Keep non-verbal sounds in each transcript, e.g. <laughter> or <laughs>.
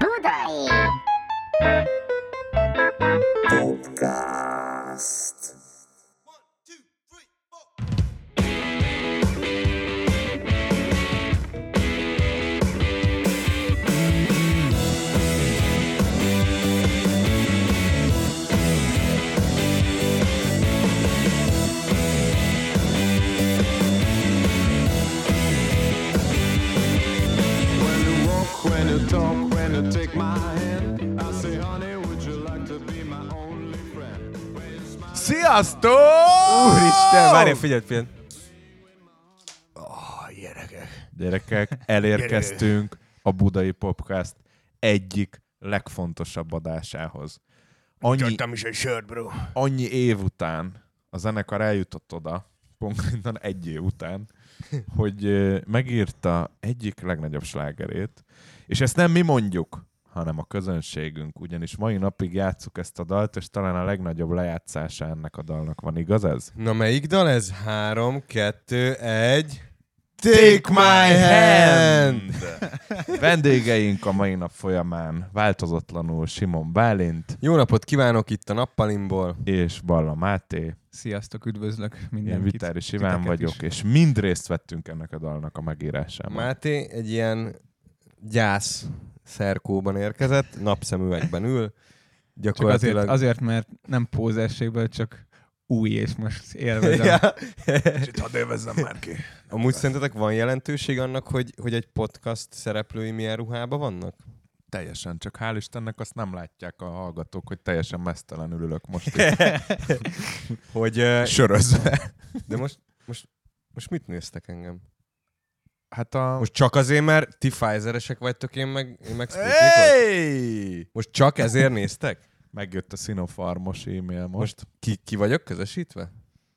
Budai! Podcast. Sziasztok! Úristen, várj, figyelj, figyelj. Gyerekek, elérkeztünk a Budai Podcast egyik legfontosabb adásához. Annyi, is egy sört, bro. annyi év után a zenekar eljutott oda, konkrétan egy év után, hogy megírta egyik legnagyobb slágerét, és ezt nem mi mondjuk, hanem a közönségünk, ugyanis mai napig játsszuk ezt a dalt, és talán a legnagyobb lejátszása ennek a dalnak van, igaz ez? Na melyik dal ez? Három, kettő, egy... Take my hand! <laughs> Vendégeink a mai nap folyamán változatlanul Simon Bálint Jó napot kívánok itt a nappalimból. és Balla Máté. Sziasztok, üdvözlök Én mindenkit. Vitári Iván titeket vagyok, is. és mind részt vettünk ennek a dalnak a megírásában. Máté egy ilyen gyász szerkóban érkezett, napszemüvegben ül. Csak Gyakorlatilag... azért, azért, mert nem pózességből, csak új, és most élvezem. Ja. Kicsit hadd élvezzem már ki. Amúgy szerintetek van jelentőség annak, hogy, hogy egy podcast szereplői milyen ruhában vannak? Teljesen, csak hál' Istennek azt nem látják a hallgatók, hogy teljesen mesztelenül ülök most itt <laughs> hogy, uh, sörözve. de most, most, most mit néztek engem? Hát a... Most csak azért, mert ti Pfizeresek vagytok, én meg, én meg? Hey! Most csak ezért néztek? <laughs> Megjött a Sinopharmos e-mail most. Most ki, ki vagyok közösítve?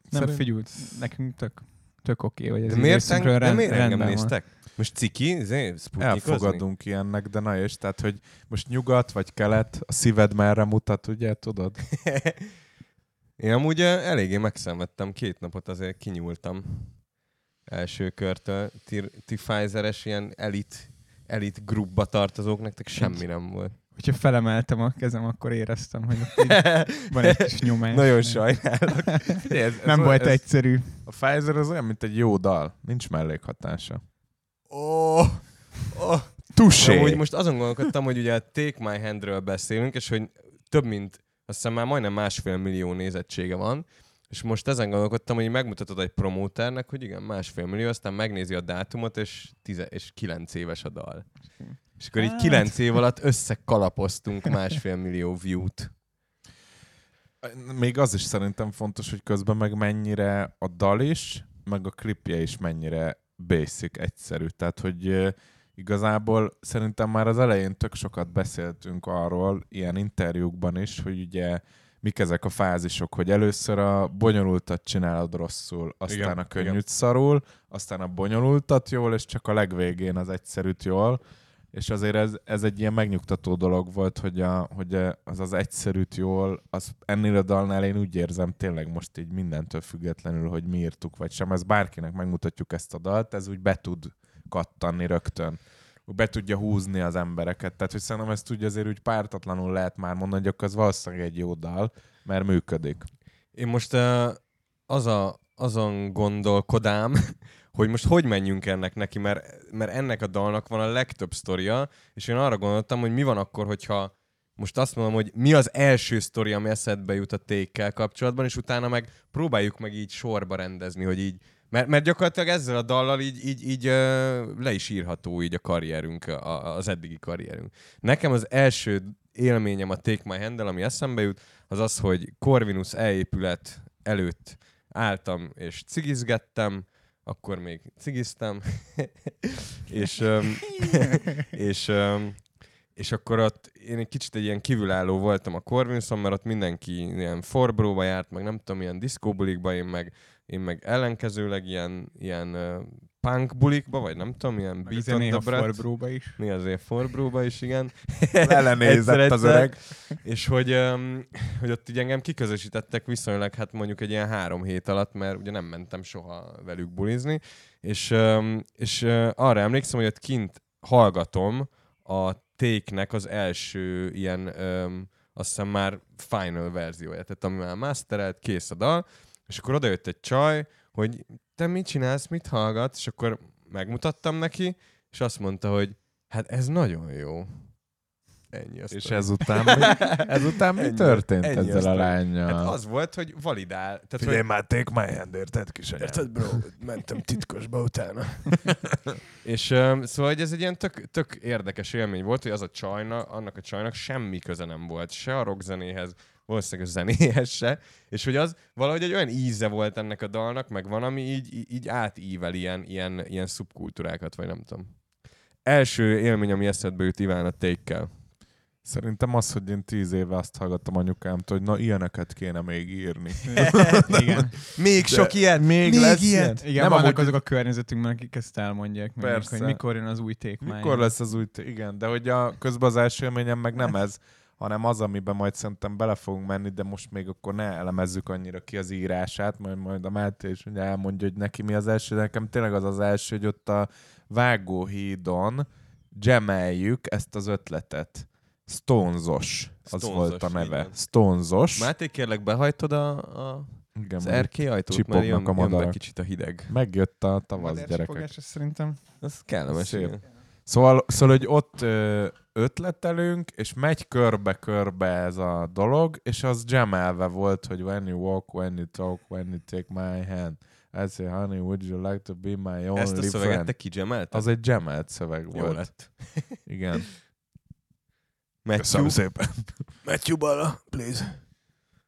Nem Szerint- figyült, nekünk tök, tök oké, hogy ez De miért, eng- de rend, miért engem rendben van. néztek? Most ciki? Izé? Elfogadunk ilyennek, de na és, tehát, hogy most nyugat vagy kelet, a szíved merre mutat, ugye, tudod? <laughs> Én amúgy eh, eléggé megszenvedtem, két napot azért kinyúltam első körtől. Ti, ti Pfizeres ilyen elit, elit grupba tartozók, nektek semmi nem volt. Hogyha felemeltem a kezem, akkor éreztem, hogy <laughs> van egy kis nyomás. Nagyon sajnálok. Ez, Nem volt ez, egyszerű. A Pfizer az olyan, mint egy jó dal. Nincs mellékhatása. Ó, oh, Tussé! Amúgy most azon gondolkodtam, hogy ugye a Take My Handről beszélünk, és hogy több mint, azt hiszem már majdnem másfél millió nézettsége van, és most ezen gondolkodtam, hogy megmutatod egy promóternek, hogy igen, másfél millió, aztán megnézi a dátumot, és, tize, és kilenc éves a dal. És akkor így Hát. kilenc év alatt összekalapoztunk másfél millió view-t. Még az is szerintem fontos, hogy közben meg mennyire a dal is, meg a klipje is mennyire basic, egyszerű. Tehát, hogy igazából szerintem már az elején tök sokat beszéltünk arról, ilyen interjúkban is, hogy ugye mik ezek a fázisok, hogy először a bonyolultat csinálod rosszul, aztán Igen, a könnyűt igen. szarul, aztán a bonyolultat jól, és csak a legvégén az egyszerűt jól. És azért ez, ez egy ilyen megnyugtató dolog volt, hogy, a, hogy az az egyszerűt jól, az ennél a dalnál én úgy érzem tényleg most így mindentől függetlenül, hogy mi írtuk, vagy sem, ez bárkinek megmutatjuk ezt a dalt, ez úgy be tud kattanni rögtön. Be tudja húzni az embereket. Tehát, hogy szerintem ezt úgy azért úgy pártatlanul lehet már mondani, hogy akkor az valószínűleg egy jó dal, mert működik. Én most uh, az a, azon gondolkodám, <laughs> hogy most hogy menjünk ennek neki, mert, mert ennek a dalnak van a legtöbb sztoria, és én arra gondoltam, hogy mi van akkor, hogyha most azt mondom, hogy mi az első sztori, ami eszedbe jut a tékkel kapcsolatban, és utána meg próbáljuk meg így sorba rendezni, hogy így, mert, mert gyakorlatilag ezzel a dallal így, így, így le is írható így a karrierünk, a, az eddigi karrierünk. Nekem az első élményem a Take My Handel, ami eszembe jut, az az, hogy Corvinus elépület előtt álltam és cigizgettem, akkor még cigiztem, <laughs> és, <laughs> és, és akkor ott én egy kicsit egy ilyen kívülálló voltam a Corvinuson, mert ott mindenki ilyen forbróba járt, meg nem tudom, ilyen diszkóbulikba, én meg, én meg ellenkezőleg ilyen, ilyen uh, punk bulikba, vagy nem tudom, ilyen Meg beat néha forbróba is. Mi azért forbróba is, igen. <laughs> Lelenézett az öreg. És hogy, um, hogy ott így engem kiközösítettek viszonylag, hát mondjuk egy ilyen három hét alatt, mert ugye nem mentem soha velük bulizni, és, um, és uh, arra emlékszem, hogy ott kint hallgatom a Take-nek az első ilyen, öm, azt hiszem már final verzióját, tehát ami már masterelt, kész a dal, és akkor odajött egy csaj, hogy te mit csinálsz, mit hallgatsz, és akkor megmutattam neki, és azt mondta, hogy hát ez nagyon jó. Ennyi a És ezután mi, <laughs> ezután mi Ennyi- történt ennyi a ezzel a sztori. lányjal? Hát az volt, hogy validál. Tehát, Figyelj hogy, már, take my hand, érted, kisanyám? Érted, bro? Mentem titkosba utána. <laughs> és um, szóval hogy ez egy ilyen tök, tök érdekes élmény volt, hogy az a csajna, annak a csajnak semmi köze nem volt, se a rockzenéhez, valószínűleg a zenéhez se, és hogy az valahogy egy olyan íze volt ennek a dalnak, meg van, ami így, így- átível ilyen, ilyen, ilyen szubkultúrákat, vagy nem tudom. Első élmény, ami eszedbe jut Iván a take Szerintem az, hogy én tíz éve azt hallgattam anyukámtól, hogy na ilyeneket kéne még írni. <laughs> Igen. Még sok ilyet! Még, Még lesz ilyen? Igen, Nem, vannak amúgy- azok a környezetünkben, akik ezt elmondják Persze. hogy mikor jön az új take Mikor lesz az új... t- Igen, de hogy a, közben az első élményem meg nem ez, hanem az, amiben majd szerintem bele fogunk menni, de most még akkor ne elemezzük annyira ki az írását, majd majd a Máté is ugye elmondja, hogy neki mi az első, de nekem tényleg az az első, hogy ott a Vágóhídon gemeljük ezt az ötletet. Stonezos, az Stonezos, volt a neve. van. Stonezos. Máté, kérlek, behajtod a, a, Igen, az erkély ajtót, mert jön, a jön be madarak. kicsit a hideg. Megjött a tavasz, gyerekek. Ez szerintem. Ez kellemes. Szép. igen. Szóval, szóval hogy ott ö, ötletelünk, és megy körbe-körbe ez a dolog, és az gemelve volt, hogy when you walk, when you talk, when you take my hand. I say, honey, would you like to be my only Ezt a szöveget friend? te kigemelted? Az egy gemelt szöveg Jó volt. lett. <laughs> Igen. Matthew, szépen. Matthew Bala, please.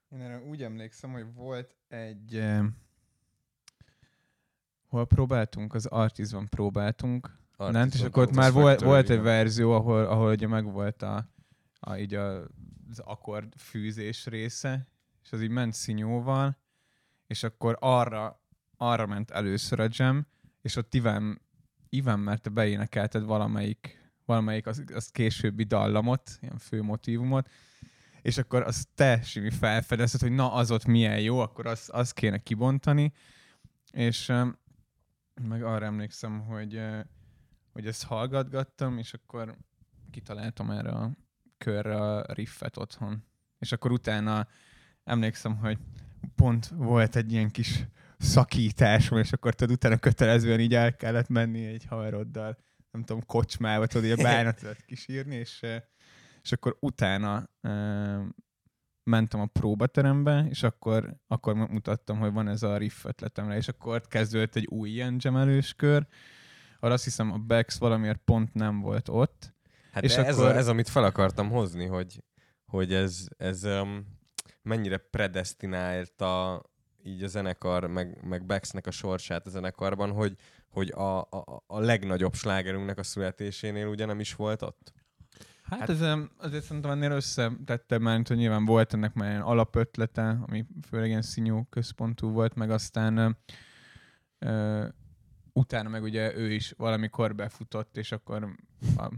Én erre úgy emlékszem, hogy volt egy... Eh, hol próbáltunk? Az Artisban próbáltunk. Nem, és akkor ott már volt, volt egy verzió, ahol, ahol ugye megvolt a, a, így a, az akkord fűzés része, és az így ment színyóval, és akkor arra, arra ment először a jam, és ott Ivan, Ivan mert te beénekelted valamelyik, valamelyik az, az későbbi dallamot, ilyen fő motívumot, és akkor azt te, Simi, felfedezted, hogy na, az ott milyen jó, akkor azt, azt kéne kibontani, és meg arra emlékszem, hogy, hogy ezt hallgatgattam, és akkor kitaláltam erre a körre a riffet otthon. És akkor utána emlékszem, hogy pont volt egy ilyen kis szakításom, és akkor tudod, utána kötelezően így el kellett menni egy haveroddal, nem tudom, kocsmába, tudod, így a bánatot kisírni, és, eh, és akkor utána eh, mentem a próbaterembe, és akkor, akkor mutattam, hogy van ez a riff ötletemre, és akkor kezdődött egy új ilyen gemelős kör, ahol azt hiszem a Bex valamiért pont nem volt ott. Hát És ez, akkor- a, ez, amit fel akartam hozni, hogy, hogy ez, ez um, mennyire predestinálta így a zenekar, meg, meg Bexnek a sorsát a zenekarban, hogy, hogy a, a, a legnagyobb slágerünknek a születésénél ugye nem is volt ott. Hát, hát ez em, azért szerintem ennél összetette, mert hogy nyilván volt ennek már ilyen alapötlete, ami főleg ilyen színyú központú volt, meg aztán ö, ö, utána meg ugye ő is valamikor befutott, és akkor a,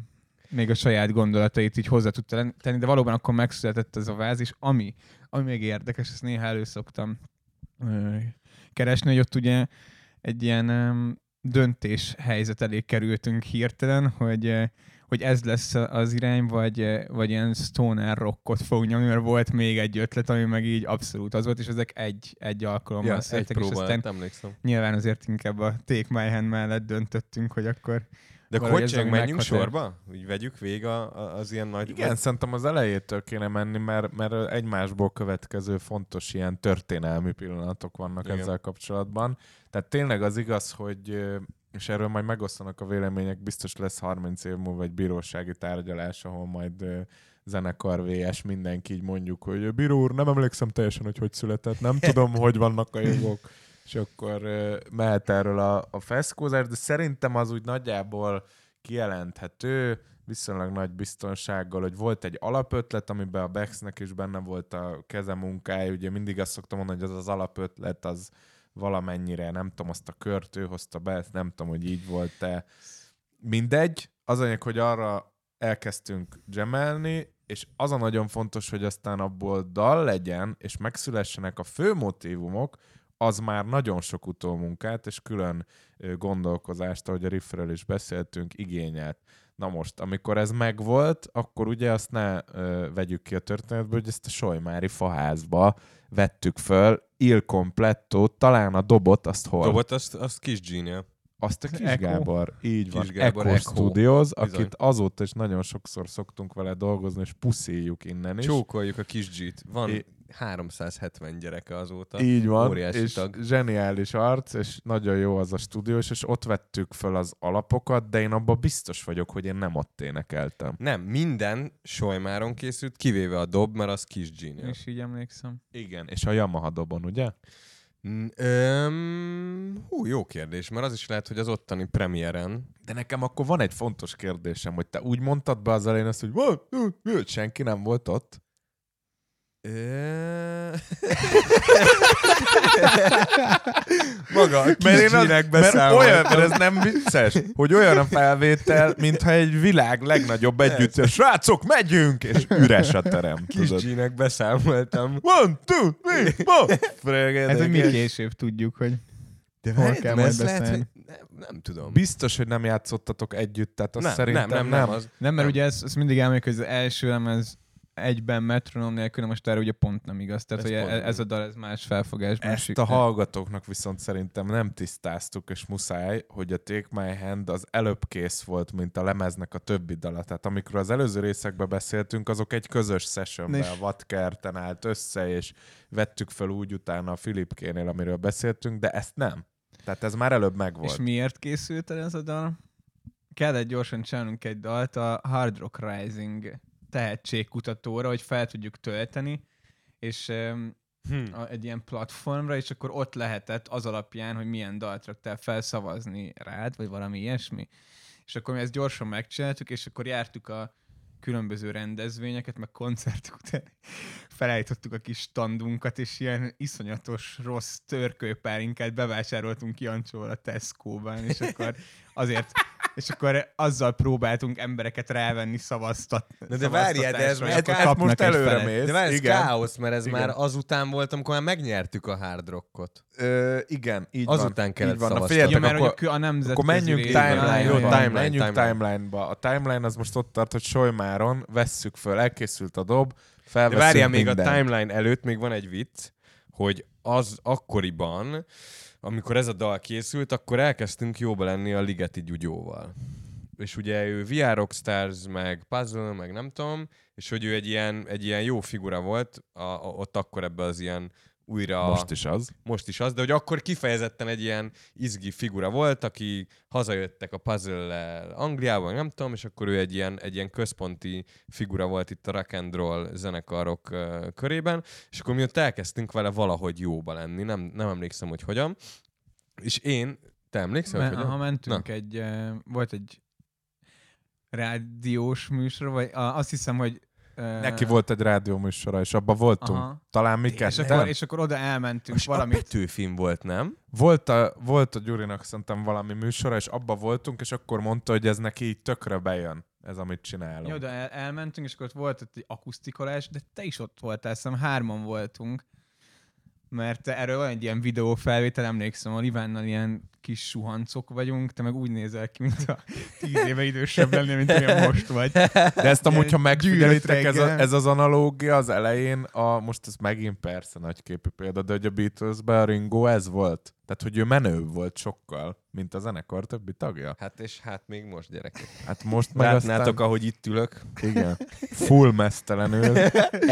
még a saját gondolatait így hozzá tudta tenni, de valóban akkor megszületett ez a váz, és ami, ami még érdekes, ezt néha elő szoktam keresni, hogy ott ugye egy ilyen ö, döntés helyzet elé kerültünk hirtelen, hogy hogy ez lesz az irány, vagy, eh, vagy ilyen stoner rockot fog nyomni, mert volt még egy ötlet, ami meg így abszolút az volt, és ezek egy, egy alkalommal egy születtek, és aztán emlékszem. nyilván azért inkább a Take My Hand mellett döntöttünk, hogy akkor De ami menjünk sorba? Úgy vegyük végig a, a, az ilyen nagy... Igen, szerintem az elejétől kéne menni, mert, mert egymásból következő fontos ilyen történelmi pillanatok vannak Igen. Ezzel kapcsolatban. Tehát tényleg az igaz, hogy és erről majd megosztanak a vélemények, biztos lesz 30 év múlva egy bírósági tárgyalás, ahol majd ö, zenekar VS mindenki így mondjuk, hogy bíró úr, nem emlékszem teljesen, hogy hogy született, nem tudom, hogy vannak a jogok, és akkor ö, mehet erről a, a feszkózás, de szerintem az úgy nagyjából kijelenthető, viszonylag nagy biztonsággal, hogy volt egy alapötlet, amiben a Bexnek is benne volt a kezemunkája, ugye mindig azt szoktam mondani, hogy az az alapötlet az valamennyire, nem tudom, azt a kört ő hozta be, nem tudom, hogy így volt-e. Mindegy, az anyag, hogy arra elkezdtünk gemelni, és az a nagyon fontos, hogy aztán abból dal legyen, és megszülessenek a fő motívumok, az már nagyon sok utómunkát és külön gondolkozást, ahogy a riffről is beszéltünk, igényelt. Na most, amikor ez megvolt, akkor ugye azt ne ö, vegyük ki a történetből, hogy ezt a Solymári faházba vettük föl, il completto, talán a dobot, azt hol? Dobot, azt, azt kis Genie. Azt a Kis Echo. Gábor, így van, Kis Gábor, Echo, Echo. Studios, Bizony. akit azóta is nagyon sokszor szoktunk vele dolgozni, és puszíjuk innen is. Csókoljuk a kis G-t. Van I- 370 gyereke azóta. Így van, Óriási és tag. zseniális arc, és nagyon jó az a stúdió, és, és ott vettük föl az alapokat, de én abban biztos vagyok, hogy én nem ott énekeltem. Nem, minden Solymáron készült, kivéve a dob, mert az kis Genie. És így emlékszem. Igen, és a Yamaha dobon, ugye? Öm, hú, jó kérdés, mert az is lehet, hogy az ottani premiéren. De nekem akkor van egy fontos kérdésem, hogy te úgy mondtad be az elején azt, hogy senki nem volt ott. <laughs> Maga a kis Mert, én az, mert olyan, mert ez nem vicces, hogy olyan a felvétel, mintha egy világ legnagyobb együttes. Srácok, megyünk! És üres a terem. Kis. G-nek beszámoltam. One, two, three, four! Ez, hogy mi később tudjuk, hogy De Hol kell majd ez lehet, hogy nem, nem tudom. Biztos, hogy nem játszottatok együtt, tehát azt nem, szerintem nem, nem, nem, az, Nem, mert Nem. ugye ezt, ezt mindig elmondjuk, hogy az első lemez egyben metronom nélkül, de most erre ugye pont nem igaz. Tehát, Ez hogy e- ez a dal, ez más felfogásban. Ezt sik- a hallgatóknak viszont szerintem nem tisztáztuk, és muszáj, hogy a Take My Hand az előbb kész volt, mint a lemeznek a többi dala. Tehát amikor az előző részekben beszéltünk, azok egy közös Na sessionben és- a Vatkerten állt össze, és vettük fel úgy utána a Filipkénél, amiről beszéltünk, de ezt nem. Tehát ez már előbb megvolt. És miért készült el ez a dal? Kellett gyorsan csinálnunk egy dalt a Hard Rock Rising tehetségkutatóra, hogy fel tudjuk tölteni, és um, hm. a, egy ilyen platformra, és akkor ott lehetett az alapján, hogy milyen dalt raktál felszavazni rád, vagy valami ilyesmi. És akkor mi ezt gyorsan megcsináltuk, és akkor jártuk a különböző rendezvényeket, meg koncertek után <laughs> felállítottuk a kis standunkat, és ilyen iszonyatos rossz törkőpálinkát bevásároltunk Jancsóval a Tesco-ban, és akkor azért és akkor azzal próbáltunk embereket rávenni szavaztat. Na de várjál, de ez- ez kapnak most előre mész. De várj, ez igen. káosz, mert ez Igen. már azután volt, amikor már megnyertük a hard rockot. Ö, igen, így Azután van. kellett így van. Na, szavaztatni. figyeljetek, Ja, mert akkor, a nemzetközi Akkor menjünk timeline, Jó, timeline, timeline, menjünk timeline. timeline-ba. A timeline az most ott tart, hogy Solymáron vesszük föl, elkészült a dob, De felveszünk várjál, még a timeline előtt még van egy vicc, hogy az akkoriban, amikor ez a dal készült, akkor elkezdtünk jóba lenni a Ligeti Gyugyóval. És ugye ő VR Rockstars, meg Puzzle, meg nem tudom, és hogy ő egy ilyen, egy ilyen jó figura volt, a, a, ott akkor ebbe az ilyen újra... Most is az. most is az, de hogy akkor kifejezetten egy ilyen izgi figura volt, aki hazajöttek a puzzle Angliában, nem tudom, és akkor ő egy ilyen, egy ilyen központi figura volt itt a rock and roll zenekarok uh, körében, és akkor mi ott elkezdtünk vele valahogy jóba lenni, nem, nem emlékszem, hogy hogyan. És én, te emlékszel, Me- hogy mentünk egy, uh, volt egy rádiós műsor, vagy uh, azt hiszem, hogy Neki volt egy rádióműsora, és abban voltunk. Aha. Talán mi És akkor, és akkor oda elmentünk És valami. a Petőfin volt, nem? Volt a, volt a Gyurinak szerintem valami műsora, és abba voltunk, és akkor mondta, hogy ez neki így tökre bejön, ez amit csinálunk. Jó, de el, elmentünk, és akkor ott volt ott egy akusztikolás, de te is ott voltál, hiszem hárman voltunk. Mert erről van egy ilyen videófelvétel, emlékszem, a Livánnal ilyen kis suhancok vagyunk, te meg úgy nézel ki, mint a tíz éve idősebb lennél, mint olyan most vagy. De ezt amúgy, ha megfigyelitek, ez, a, ez az analógia az elején, a, most ez megint persze nagyképű példa, de hogy a Beatlesben a Ringo ez volt. Tehát, hogy ő menőbb volt sokkal, mint a zenekar többi tagja. Hát és hát még most gyerekek. Hát most meg Látnátok, aztán... ahogy itt ülök. Igen. Full mesztelenül,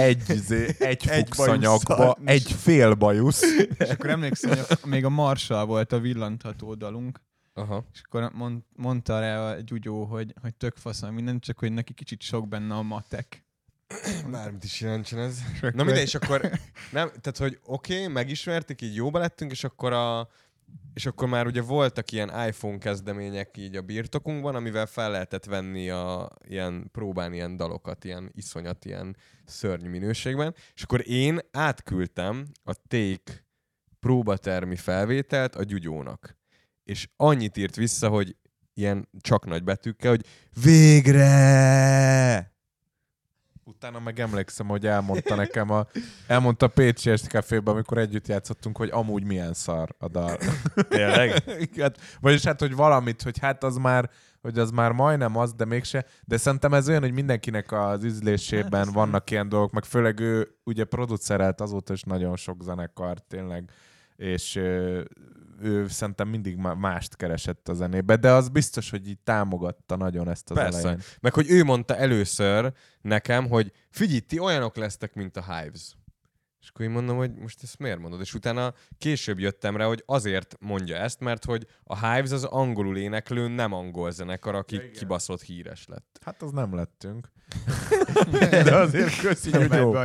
egy, zé, egy Egy fukszanyagba, egy fél bajusz. És akkor emlékszem, hogy még a Marshall volt a villantható dalunk, Aha. és akkor mond, mondta rá a Gyugyó, hogy, hogy tök faszom minden, csak hogy neki kicsit sok benne a matek. Bármit is jelentsen ez. És Na akkor- mindegy, és akkor nem, tehát hogy oké, okay, megismertük, így jóba lettünk, és akkor a és akkor már ugye voltak ilyen iPhone kezdemények így a birtokunkban, amivel fel lehetett venni a ilyen, próbálni ilyen dalokat, ilyen iszonyat, ilyen szörnyű minőségben. És akkor én átküldtem a Take próbatermi felvételt a Gyugyónak. És annyit írt vissza, hogy ilyen csak nagy betűkkel, hogy végre! Utána meg emlékszem, hogy elmondta nekem a, elmondta a Pécsi Esti Caféban, amikor együtt játszottunk, hogy amúgy milyen szar a dal. Tényleg? <laughs> hát, vagyis hát, hogy valamit, hogy hát az már, hogy az már majdnem az, de mégse. De szerintem ez olyan, hogy mindenkinek az ízlésében hát, <laughs> vannak ilyen dolgok, meg főleg ő ugye producerelt azóta is nagyon sok zenekar tényleg, és ő szerintem mindig mást keresett a zenébe, de az biztos, hogy így támogatta nagyon ezt az Persze. elején. Meg hogy ő mondta először nekem, hogy figyelj, ti olyanok lesztek, mint a Hives. És akkor én mondom, hogy most ezt miért mondod? És utána később jöttem rá, hogy azért mondja ezt, mert hogy a Hives az angolul éneklő, nem angol zenekar, aki ja, kibaszott híres lett. Hát az nem lettünk. <laughs> de azért köszi, hogy jó. <laughs>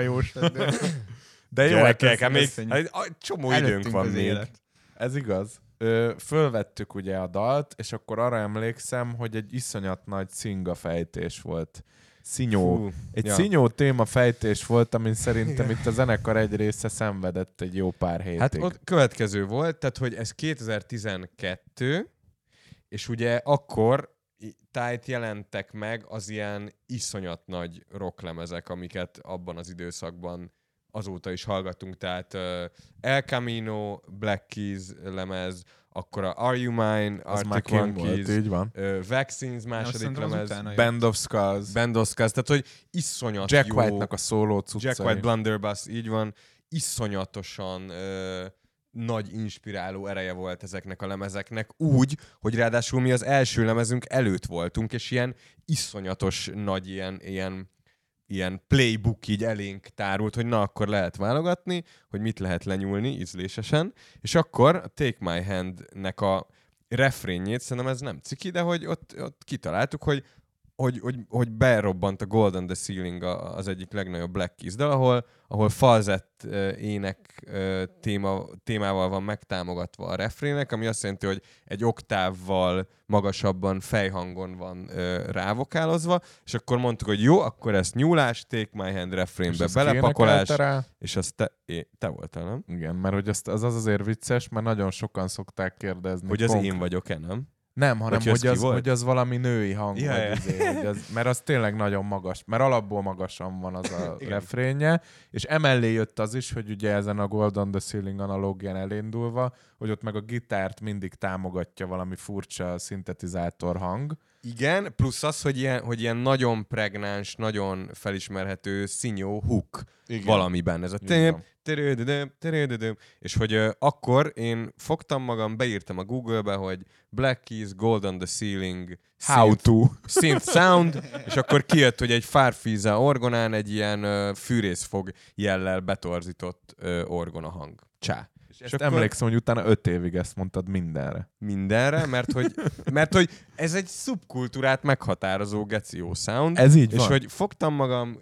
De jó, Gyerekek, hát még hát, csomó időnk van még. Élet. Ez igaz. Ö, fölvettük ugye a dalt, és akkor arra emlékszem, hogy egy iszonyat nagy szinga fejtés volt. Szinyó. Fú, egy ja. szinyó téma fejtés volt, amin szerintem itt a zenekar egy része szenvedett egy jó pár hétig. Hát ott következő volt, tehát hogy ez 2012, és ugye akkor tájt jelentek meg az ilyen iszonyat nagy rocklemezek, amiket abban az időszakban azóta is hallgatunk, tehát uh, El Camino, Black Keys lemez, akkor a Are You Mine, az Arctic Monkeys, így van. Uh, Vaccines második lemez, Band of Skulls. Band of Skulls, tehát hogy iszonyat Jack jó. White-nak a szóló cucca Jack White Blunderbuss, így van. Iszonyatosan uh, nagy inspiráló ereje volt ezeknek a lemezeknek, úgy, hogy ráadásul mi az első lemezünk előtt voltunk, és ilyen iszonyatos nagy ilyen, ilyen ilyen playbook így elénk tárult, hogy na, akkor lehet válogatni, hogy mit lehet lenyúlni ízlésesen, és akkor a Take My Hand-nek a refrénjét, szerintem ez nem ciki, de hogy ott, ott kitaláltuk, hogy hogy, hogy, hogy berobbant a Golden the Ceiling az egyik legnagyobb Black Keys dal, ahol, ahol falzett ének téma, témával van megtámogatva a refrének, ami azt jelenti, hogy egy oktávval magasabban fejhangon van rávokálozva, és akkor mondtuk, hogy jó, akkor ezt nyúlás, take my hand refrénbe belepakolás, és azt te, é, te voltál, nem? Igen, mert hogy az, az azért vicces, mert nagyon sokan szokták kérdezni. Hogy az én vagyok-e, nem? Nem, hanem hogy, az, hogy az valami női hang. Ja, vagy ja. Izé, hogy az, mert az tényleg nagyon magas, mert alapból magasan van az a <laughs> refrénje, és emellé jött az is, hogy ugye ezen a Golden the Ceiling analógián elindulva, hogy ott meg a gitárt mindig támogatja valami furcsa szintetizátor hang. Igen, plusz az, hogy ilyen, hogy ilyen nagyon pregnáns, nagyon felismerhető színyó hook Igen. valamiben. Ez a tém, és hogy uh, akkor én fogtam magam, beírtam a Google-be, hogy Black Keys, Gold on the Ceiling, How synth, to. Synth Sound, és akkor kijött, hogy egy Farfisa orgonán egy ilyen uh, fűrészfog jellel betorzított uh, orgona hang. Csá. És, és akkor... emlékszem, hogy utána öt évig ezt mondtad mindenre. Mindenre, mert hogy, <laughs> mert hogy ez egy szubkultúrát meghatározó geció sound. Ez így és van. hogy fogtam magam,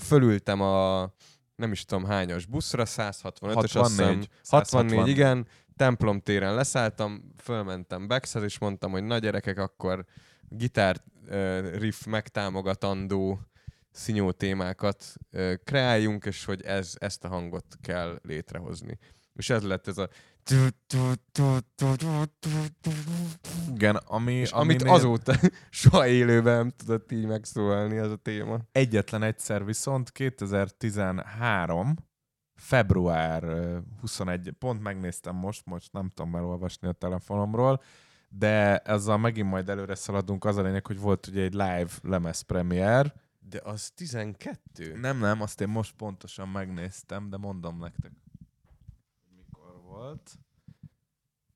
fölültem a nem is tudom hányos buszra, 165-ös, 64, 64, igen, templom téren leszálltam, fölmentem Bexhez, és mondtam, hogy nagy gyerekek, akkor gitár uh, riff megtámogatandó szinyó témákat uh, kreáljunk, és hogy ez, ezt a hangot kell létrehozni. És ez lett ez a igen, ami, és amit aminél... azóta <laughs> soha élőben nem tudott így megszólalni ez a téma. Egyetlen egyszer viszont 2013 február 21, pont megnéztem most, most nem tudom elolvasni a telefonomról, de ezzel megint majd előre szaladunk. Az a lényeg, hogy volt ugye egy live lemez premier. De az 12? Nem, nem, azt én most pontosan megnéztem, de mondom nektek volt.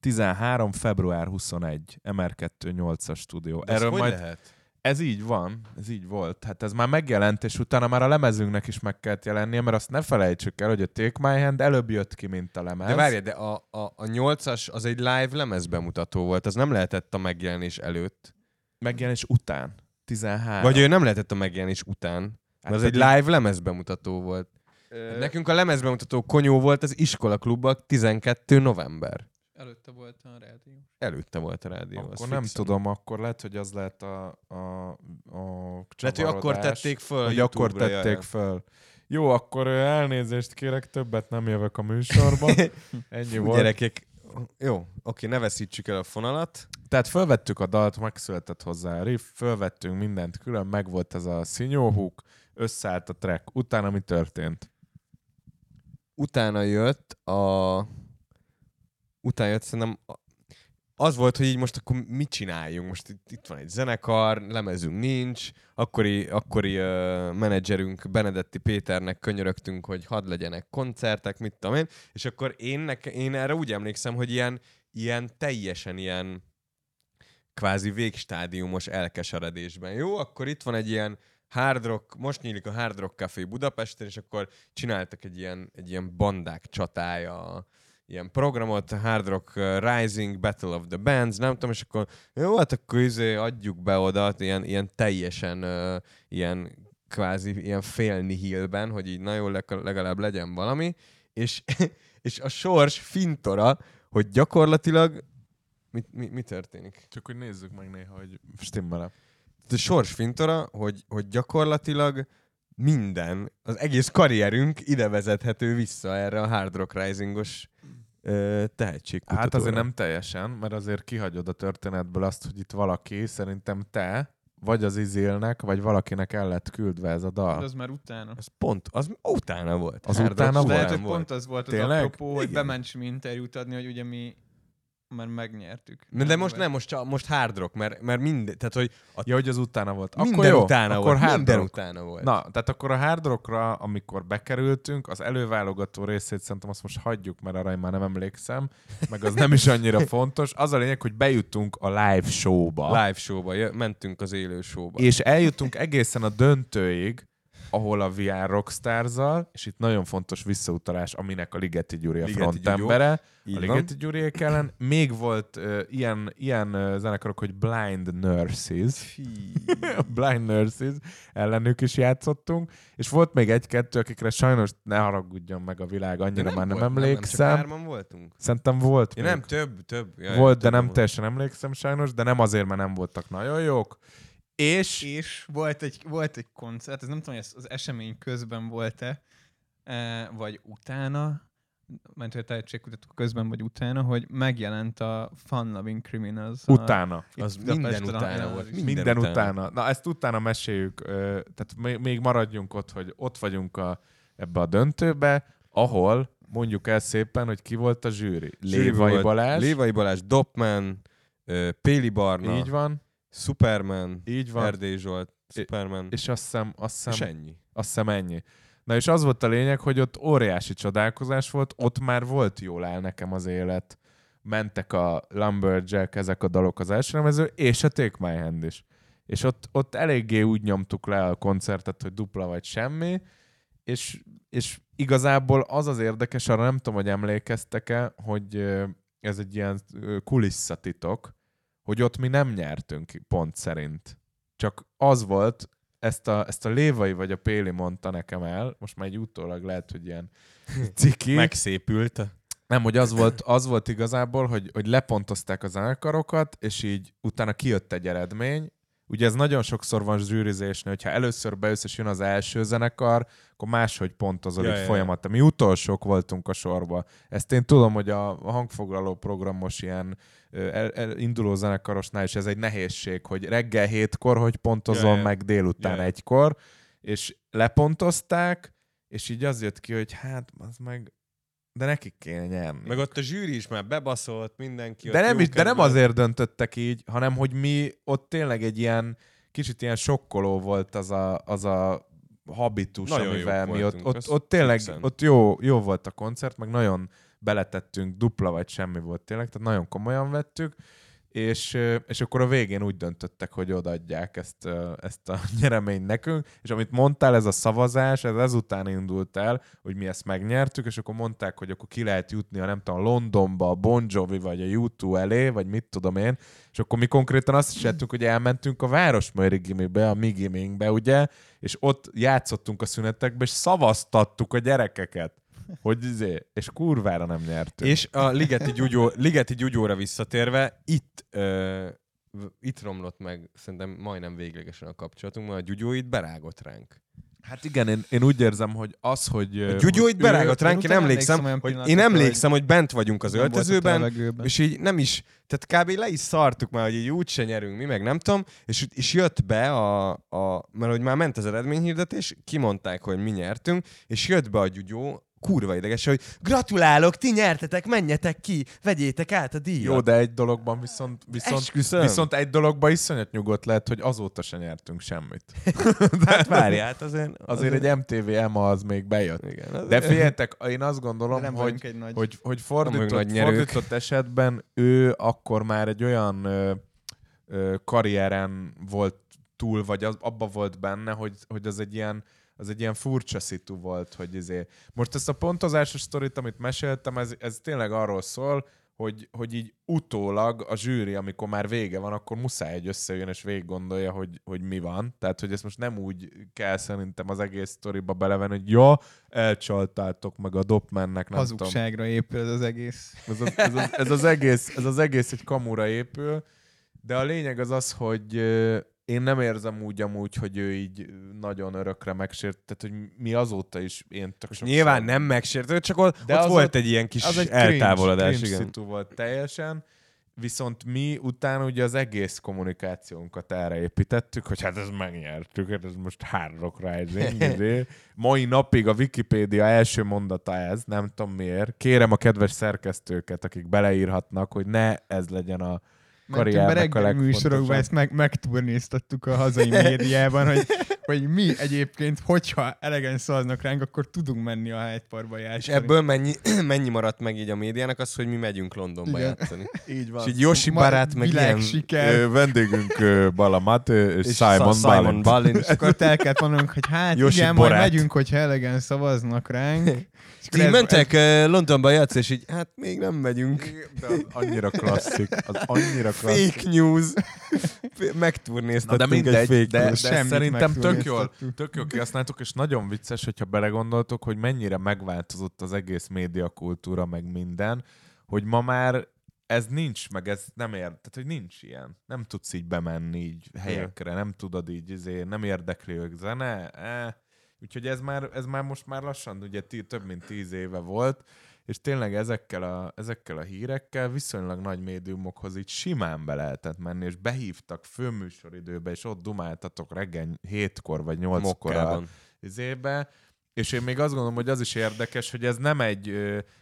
13. február 21, MR2 8-as stúdió. De Erről majd lehet? Ez így van, ez így volt. Hát ez már megjelent, és utána már a lemezünknek is meg kellett jelennie, mert azt ne felejtsük el, hogy a Take My Hand előbb jött ki, mint a lemez. De várj, de a, a, a 8-as az egy live lemez bemutató volt, az nem lehetett a megjelenés előtt. Megjelenés után. 13. Vagy ő nem lehetett a megjelenés után. Hát az egy live lemez bemutató volt. Ö... Nekünk a lemezbemutató konyó volt az iskola klubban 12 november. Előtte volt a rádió. Előtte volt a rádió. Akkor nem fixen. tudom, akkor lehet, hogy az lehet a, a, a Lehet, hogy akkor tették föl Hogy akkor tették jaj. föl. Jó, akkor elnézést kérek, többet nem jövök a műsorba. <laughs> Ennyi volt. Gyerekek, jó, oké, ne veszítsük el a fonalat. Tehát fölvettük a dalt, megszületett hozzá a riff, fölvettünk mindent külön, megvolt ez a szinyóhúk, összeállt a track. Utána mi történt? Utána jött a... Utána jött szerintem... Az volt, hogy így most akkor mit csináljunk? Most itt, itt van egy zenekar, lemezünk nincs, akkori, akkori uh, menedzserünk Benedetti Péternek könyörögtünk, hogy hadd legyenek koncertek, mit tudom én, és akkor én, neke, én erre úgy emlékszem, hogy ilyen, ilyen teljesen ilyen kvázi végstádiumos elkeseredésben. Jó, akkor itt van egy ilyen Hard Rock, most nyílik a Hard Rock Café Budapesten, és akkor csináltak egy ilyen, egy ilyen bandák csatája, ilyen programot, Hard Rock uh, Rising, Battle of the Bands, nem tudom, és akkor jó, hát akkor izé adjuk be oda, ilyen, ilyen teljesen uh, ilyen kvázi ilyen fél nihilben, hogy így nagyon legalább legyen valami, és, <laughs> és a sors fintora, hogy gyakorlatilag mi, mi, mi történik? Csak hogy nézzük meg néha, hogy stimmel a sors fintora, hogy, hogy gyakorlatilag minden, az egész karrierünk ide vezethető vissza erre a Hard Rock Risingos tehetségkutatóra. Hát azért nem teljesen, mert azért kihagyod a történetből azt, hogy itt valaki, szerintem te, vagy az izélnek, vagy valakinek el lett küldve ez a dal. Hát az már utána. Az pont, az utána volt. Az Hard utána volt? Lehet, hogy pont az volt az Tényleg? apropó, hogy bements interjút adni, hogy ugye mi mert megnyertük. De, de most nem, most, most hard rock, mert, mert minden, tehát hogy... A, ja, hogy az utána volt. Akkor minden jó, utána akkor volt, hard minden rock. utána volt. Na, tehát akkor a hard rockra, amikor bekerültünk, az előválogató részét szerintem azt most hagyjuk, mert arra én már nem emlékszem, meg az nem is annyira <laughs> fontos. Az a lényeg, hogy bejutunk a live showba. Live showba, mentünk az élő showba. És eljutunk egészen a döntőig, ahol a VR rockstars és itt nagyon fontos visszautalás, aminek a Ligeti Gyuri a frontembere, a Ligeti Gyuri ellen. Még volt uh, ilyen, ilyen uh, zenekarok, hogy Blind Nurses. <laughs> Blind Nurses ellenük is játszottunk, és volt még egy-kettő, akikre sajnos ne haragudjon meg a világ, annyira nem már nem volt, emlékszem. Nem, nem voltunk. Szerintem volt. Ja, nem, több, több. Jaj, volt, több de nem volt. teljesen emlékszem sajnos, de nem azért, mert nem voltak nagyon jók. És, és volt, egy, volt egy koncert, ez nem tudom, hogy ez az esemény közben volt-e, e, vagy utána, mert hogy a tehetségkutató közben vagy utána, hogy megjelent a Fun Loving Criminals. Utána. A, az minden utána volt. Minden, minden utána. utána. Na ezt utána meséljük, tehát még maradjunk ott, hogy ott vagyunk a, ebbe a döntőbe, ahol mondjuk el szépen, hogy ki volt a zsűri. Lévai Balázs. Lévai Balázs, Dopman, Péli Barna. Így van. Superman, Így van. Erdély Zsolt, Superman. És azt hiszem, azt hiszem, és ennyi. Azt hiszem ennyi. Na és az volt a lényeg, hogy ott óriási csodálkozás volt, ott már volt jól áll nekem az élet. Mentek a Lumberjack, ezek a dalok az első nemező, és a Take My Hand is. És ott, ott eléggé úgy nyomtuk le a koncertet, hogy dupla vagy semmi, és, és igazából az az érdekes, arra nem tudom, hogy emlékeztek-e, hogy ez egy ilyen kulisszatitok, hogy ott mi nem nyertünk pont szerint. Csak az volt, ezt a, ezt a Lévai vagy a Péli mondta nekem el, most már egy utólag lehet, hogy ilyen <laughs> ciki. Megszépült. Nem, hogy az volt, az volt igazából, hogy, hogy lepontozták az zenekarokat, és így utána kijött egy eredmény, Ugye ez nagyon sokszor van zsűrizésnél, hogyha először bejössz és jön az első zenekar, akkor máshogy pontozol ja, folyamat. Mi utolsók voltunk a sorba. Ezt én tudom, hogy a hangfoglaló programos ilyen el, el, induló zenekarosnál is ez egy nehézség, hogy reggel hétkor, hogy pontozol ja, ja. meg délután ja. egykor, és lepontozták, és így az jött ki, hogy hát, az meg de nekik kéne nyerni. Meg ott a zsűri is már bebaszolt, mindenki de nem, is, de nem azért döntöttek így, hanem hogy mi ott tényleg egy ilyen kicsit ilyen sokkoló volt az a, az a habitus, nagyon amivel mi ott, ott, ott tényleg ott jó, jó volt a koncert, meg nagyon beletettünk, dupla vagy semmi volt tényleg, tehát nagyon komolyan vettük, és, és akkor a végén úgy döntöttek, hogy odaadják ezt, ezt a <laughs> nyereményt nekünk, és amit mondtál, ez a szavazás, ez ezután indult el, hogy mi ezt megnyertük, és akkor mondták, hogy akkor ki lehet jutni a nem tudom, Londonba, a Bon Jovi, vagy a YouTube elé, vagy mit tudom én, és akkor mi konkrétan azt is tettünk, hogy elmentünk a Városmajri gimibe, a mi giminkbe, ugye, és ott játszottunk a szünetekbe, és szavaztattuk a gyerekeket hogy izé, és kurvára nem nyertünk. És a Ligeti, Gyugyó, Ligeti Gyugyóra visszatérve, itt, ö, itt romlott meg szerintem majdnem véglegesen a kapcsolatunk, mert a Gyugyó itt berágott ránk. Hát igen, én, én úgy érzem, hogy az, hogy... A Gyugyó itt berágott ránk, én emlékszem, hogy én emlékszem, hogy bent vagyunk az öltözőben, és így nem is, tehát kb. le is szartuk már, hogy így úgy se nyerünk mi, meg nem tudom, és, és jött be a, a, mert hogy már ment az eredményhirdetés, kimondták, hogy mi nyertünk, és jött be a Gyugyó kurva ideges, hogy gratulálok, ti nyertetek, menjetek ki, vegyétek át a díjat. Jó, de egy dologban viszont, viszont, viszont egy dologban iszonyat nyugodt lehet, hogy azóta se nyertünk semmit. <laughs> hát várját, azért, azért, azért egy MTV EMA az még bejött. Igen, azért... De figyeljetek, én azt gondolom, hogy, egy nagy... hogy, hogy fordított, fordított esetben ő akkor már egy olyan ö, ö, karrieren volt túl, vagy az, abba volt benne, hogy, hogy az egy ilyen az egy ilyen furcsa szitu volt, hogy izé... Most ezt a pontozásos sztorit, amit meséltem, ez, ez tényleg arról szól, hogy, hogy így utólag a zsűri, amikor már vége van, akkor muszáj egy összejön és végig gondolja, hogy, hogy mi van. Tehát, hogy ezt most nem úgy kell szerintem az egész sztoriba belevenni, hogy ja, elcsaltátok meg a dopmennek, nem Hazugságra tudom. épül ez az egész. Ez az, ez, az, ez, az egész, ez az egész egy kamura épül, de a lényeg az az, hogy én nem érzem úgy amúgy, hogy ő így nagyon örökre megsért, tehát hogy mi azóta is én tök sokszor... Nyilván nem megsért, csak ott, De ott az volt egy ilyen kis az egy eltávolodás. Cringe, cringe volt teljesen, viszont mi utána ugye az egész kommunikációnkat erre építettük, hogy hát ez megnyertük, hát ez most Hard Rock Rising. Mai napig a Wikipédia első mondata ez, nem tudom miért. Kérem a kedves szerkesztőket, akik beleírhatnak, hogy ne ez legyen a karriernek a műsorokban ezt meg, megturnéztattuk a hazai <laughs> médiában, hogy, hogy mi egyébként, hogyha elegen szavaznak ránk, akkor tudunk menni a Hyde Parkba játszani. És ebből mennyi, <clears throat> mennyi maradt meg így a médiának az, hogy mi megyünk Londonba Igen. játszani. <laughs> így van. És így Yoshi Ma, barát, meg ilyen... Siker. vendégünk Balamat és, és Simon, Simon Balin. És akkor el kellett mondanunk, hogy hát Yoshi igen, barát. majd megyünk, hogyha elegen szavaznak ránk. <laughs> És így mentek ez... Londonba játszani, és így, hát még nem megyünk. De az annyira klasszik. Az annyira klasszik. Fake news. <laughs> Megturnéztatunk de mindegy, egy fake de, news. De szerintem tök jól, tök jól kihasználtuk, és nagyon vicces, hogyha belegondoltok, hogy mennyire megváltozott az egész médiakultúra, meg minden, hogy ma már ez nincs, meg ez nem ér, tehát hogy nincs ilyen. Nem tudsz így bemenni így helyekre, nem tudod így, izé, nem érdekli ők zene, eh, Úgyhogy ez már, ez már most már lassan ugye tí, több mint tíz éve volt, és tényleg ezekkel a, ezekkel a hírekkel viszonylag nagy médiumokhoz így simán be lehetett menni, és behívtak főműsoridőbe, és ott dumáltatok reggel hétkor vagy nyolckor a izébe, és én még azt gondolom, hogy az is érdekes, hogy ez nem egy,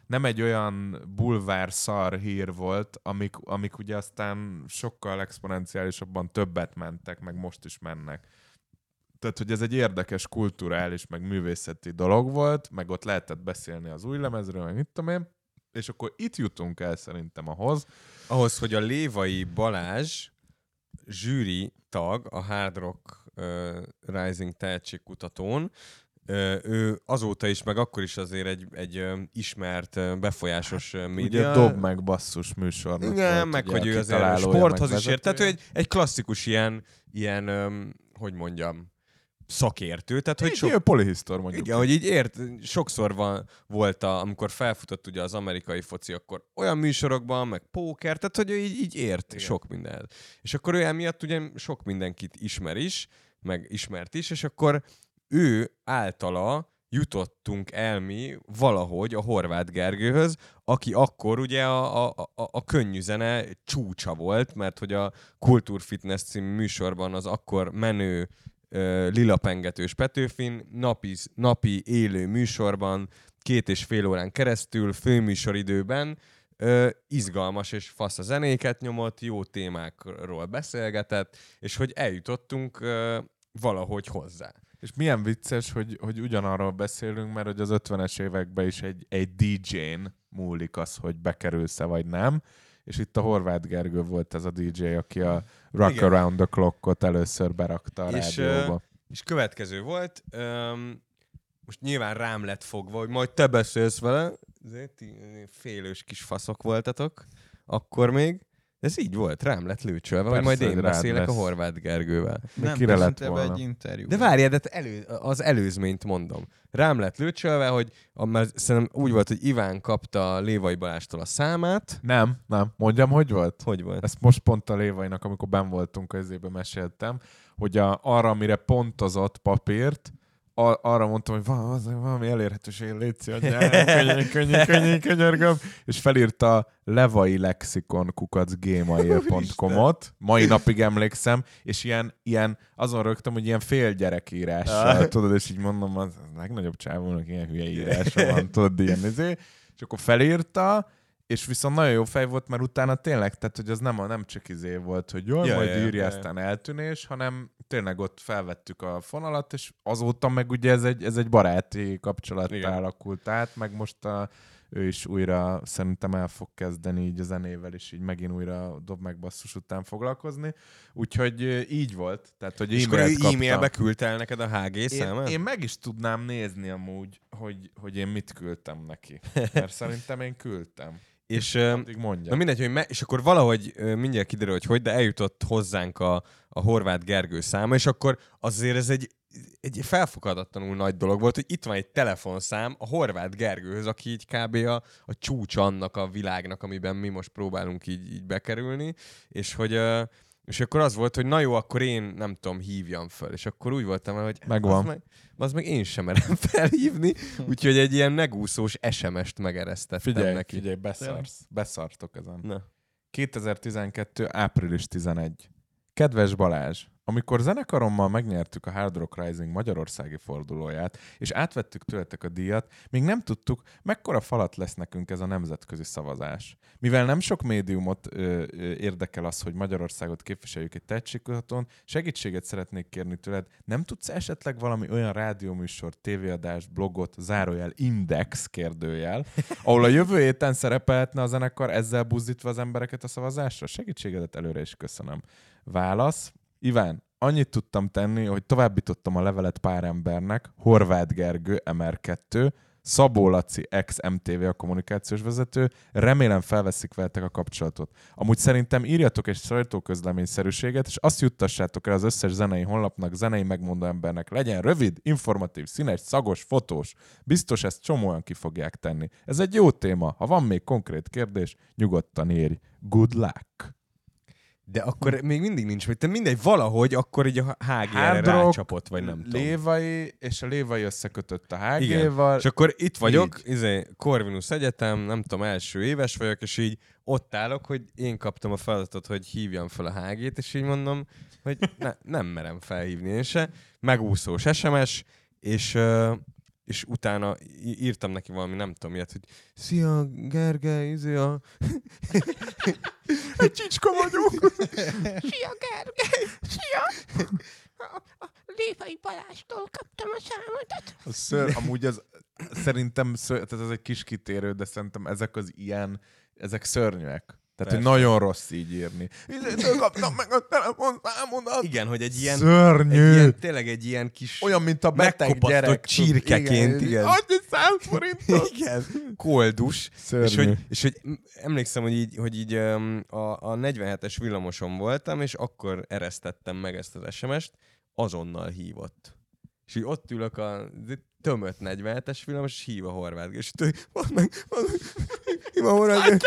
nem egy olyan bulvár szar hír volt, amik, amik ugye aztán sokkal exponenciálisabban többet mentek, meg most is mennek tehát, hogy ez egy érdekes kulturális, meg művészeti dolog volt, meg ott lehetett beszélni az új lemezről, meg mit tudom én, és akkor itt jutunk el szerintem ahhoz. Ahhoz, hogy a Lévai Balázs zsűri tag a Hard Rock uh, Rising tehetségkutatón, ő azóta is, meg akkor is azért egy, egy ismert, befolyásos média. Ugye dob meg basszus műsornak Igen, meg hogy ő azért sporthoz is ért. Tehát ő egy, egy klasszikus ilyen, ilyen hogy mondjam, szakértő, tehát hogy sok... polihisztor mondjuk. Igen, hogy így ért, sokszor van, volt, a, amikor felfutott ugye az amerikai foci, akkor olyan műsorokban, meg póker, tehát hogy ő így, így ért Igen. sok minden. És akkor ő emiatt ugye sok mindenkit ismer is, meg ismert is, és akkor ő általa jutottunk el mi valahogy a Horváth Gergőhöz, aki akkor ugye a, a, a, a könnyű zene csúcsa volt, mert hogy a Kultúrfitness című műsorban az akkor menő Lila Pengetős Petőfin napi, napi élő műsorban két és fél órán keresztül főműsoridőben ö, izgalmas és fasz a zenéket nyomott, jó témákról beszélgetett, és hogy eljutottunk ö, valahogy hozzá. És milyen vicces, hogy, hogy ugyanarról beszélünk, mert hogy az 50-es években is egy, egy DJ-n múlik az, hogy bekerülsz-e vagy nem, és itt a Horváth Gergő volt ez a DJ, aki a Rock Igen. Around the Clock-ot először berakta a és, rádióba. És következő volt, um, most nyilván rám lett fogva, hogy majd te beszélsz vele, félős kis faszok voltatok, akkor még, ez így volt, rám lett lőcsölve, hogy majd én beszélek lesz. a Horváth Gergővel. Nem, kire lett volna? egy interjú. De várjál, de elő, az előzményt mondom. Rám lett lőcsölve, hogy mert szerintem úgy volt, hogy Iván kapta Lévai Balástól a számát. Nem, nem. Mondjam, hogy volt? Hogy volt? Ezt most pont a Lévainak, amikor ben voltunk, közébe meséltem, hogy a, arra, amire pontozott papírt, a, arra mondtam, hogy van, az, valami elérhetőség, légy könnyen, könnyen, könnyen, könyörgöm, és felírta levai lexikon kukac gmail.com-ot, mai napig emlékszem, és ilyen, ilyen azon rögtem, hogy ilyen fél gyerekírással, ah. tudod, és így mondom, az, az legnagyobb csávónak ilyen hülye írása van, tudod, ilyen izé, és akkor felírta, és viszont nagyon jó fej volt, mert utána tényleg, tehát hogy az nem, a, nem csak izé volt, hogy jaj, ja, majd ja, írja, ja, aztán eltűnés, hanem tényleg ott felvettük a fonalat, és azóta meg ugye ez egy, ez egy baráti kapcsolattá alakult át, meg most a, ő is újra szerintem el fog kezdeni így a zenével, és így megint újra dob meg basszus után foglalkozni. Úgyhogy így volt. Tehát, hogy és akkor e-mailbe küldte el neked a HG számát? Én, én meg is tudnám nézni amúgy, hogy, hogy én mit küldtem neki. <laughs> Mert szerintem én küldtem. És, mondja. Na mindegy, hogy me- és akkor valahogy mindjárt kiderül, hogy hogy, de eljutott hozzánk a, a horvát Gergő száma, és akkor azért ez egy, egy felfogadatlanul nagy dolog volt, hogy itt van egy telefonszám a horvát Gergőhöz, aki így kb. a, a csúcs annak a világnak, amiben mi most próbálunk így, így bekerülni, és hogy és akkor az volt, hogy na jó, akkor én nem tudom, hívjam föl. És akkor úgy voltam, hogy Megvan. Az meg, az meg én sem merem <laughs> felhívni, úgyhogy egy ilyen megúszós SMS-t megeresztettem figyelj, neki. Figyelj, beszarsz. Beszartok ezen. Na. 2012. április 11. Kedves Balázs, amikor zenekarommal megnyertük a Hard Rock Rising magyarországi fordulóját, és átvettük tőletek a díjat, még nem tudtuk, mekkora falat lesz nekünk ez a nemzetközi szavazás. Mivel nem sok médiumot ö, ö, érdekel az, hogy Magyarországot képviseljük egy tehetségkutatón, segítséget szeretnék kérni tőled, nem tudsz esetleg valami olyan rádióműsor, tévéadást, blogot, zárójel, index kérdőjel, ahol a jövő héten szerepelhetne a zenekar ezzel buzdítva az embereket a szavazásra? Segítségedet előre is köszönöm. Válasz, Iván, annyit tudtam tenni, hogy továbbítottam a levelet pár embernek, Horváth Gergő, MR2, Szabó Laci, ex-MTV a kommunikációs vezető, remélem felveszik veletek a kapcsolatot. Amúgy szerintem írjatok egy sajtóközleményszerűséget, és azt juttassátok el az összes zenei honlapnak, zenei megmondó embernek. Legyen rövid, informatív, színes, szagos, fotós. Biztos ezt csomóan ki fogják tenni. Ez egy jó téma. Ha van még konkrét kérdés, nyugodtan írj. Good luck! De akkor még mindig nincs, vagy te mindegy, valahogy akkor így a HG-re rácsapott, vagy nem tudom. Lévai, és a Lévai összekötött a HG-val. És akkor itt vagyok, izé, Corvinus Egyetem, nem tudom, első éves vagyok, és így ott állok, hogy én kaptam a feladatot, hogy hívjam fel a HG-t, és így mondom, hogy ne, nem merem felhívni én se. Megúszós SMS, és és utána írtam neki valami, nem tudom miért, hogy Szia, Gergely, izé a... <laughs> Egy csicska vagyok. <laughs> Szia, Gergely, szia. A, a Lévai Balástól kaptam a számodat. A ször, amúgy az, szerintem, ször, tehát ez egy kis kitérő, de szerintem ezek az ilyen, ezek szörnyűek. Tehát, Persze. hogy nagyon rossz így írni. kaptam meg a telefonszámodat. Igen, hogy egy ilyen... Szörnyű. Egy ilyen, tényleg egy ilyen kis... Olyan, mint a beteg gyerek. csirkeként. Igen. Adj egy száz forintot. Igen. Koldus. Szörnyű. És hogy, és hogy emlékszem, hogy így, hogy így a, a 47-es villamoson voltam, és akkor eresztettem meg ezt az SMS-t, azonnal hívott. És így ott ülök a tömött 47-es villamos, és hív a horvát. És így, van meg, van meg, hív a horvát.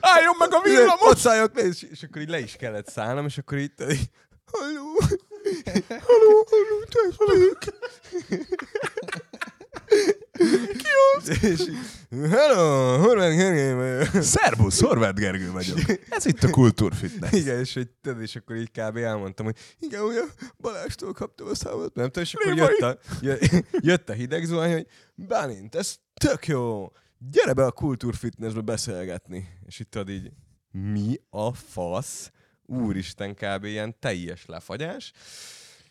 Álljon meg a villamos! Ott szálljak le, és, akkor így le is kellett szállnom, és akkor így, így halló, <laughs> halló, halló, tessék. <laughs> Az? <laughs> És hello, Horváth Gergely vagyok. Szerbusz, Horváth Gergő vagyok. Ez itt a Kultúrfitness. Igen, és, hogy, és akkor így kb. elmondtam, hogy igen, ugye Balástól kaptam a számot, nem tudom, és akkor jött a, jött a hideg zuhany, hogy Bálint, ez tök jó, gyere be a Kultúrfitnessbe beszélgetni. És itt ad így, mi a fasz? Úristen, kb. ilyen teljes lefagyás.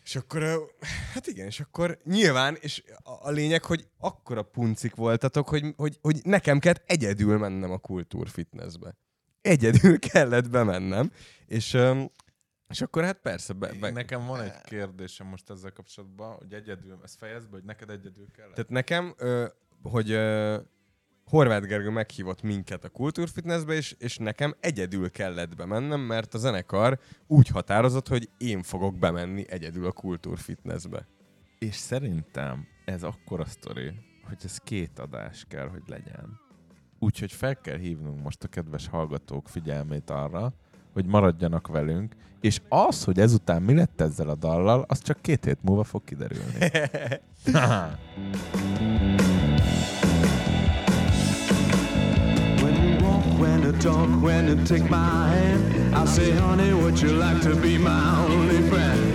És akkor, hát igen, és akkor nyilván, és a, a lényeg, hogy akkora puncik voltatok, hogy, hogy, hogy nekem kellett egyedül mennem a kultúrfitnessbe. Egyedül <laughs> kellett bemennem, és, és akkor hát persze... Be, be... Nekem van egy kérdésem most ezzel kapcsolatban, hogy egyedül, ezt fejezd be, hogy neked egyedül kellett. Tehát nekem, hogy Horváth Gergő meghívott minket a kultúrfitnessbe, és, és nekem egyedül kellett bemennem, mert a zenekar úgy határozott, hogy én fogok bemenni egyedül a kultúrfitnessbe. És szerintem ez akkor a sztori, hogy ez két adás kell, hogy legyen. Úgyhogy fel kell hívnunk most a kedves hallgatók figyelmét arra, hogy maradjanak velünk, és az, hogy ezután mi lett ezzel a dallal, az csak két hét múlva fog kiderülni. <laughs> <laughs> <laughs> to talk, when to take my hand. I say, honey, would you like to be my only friend?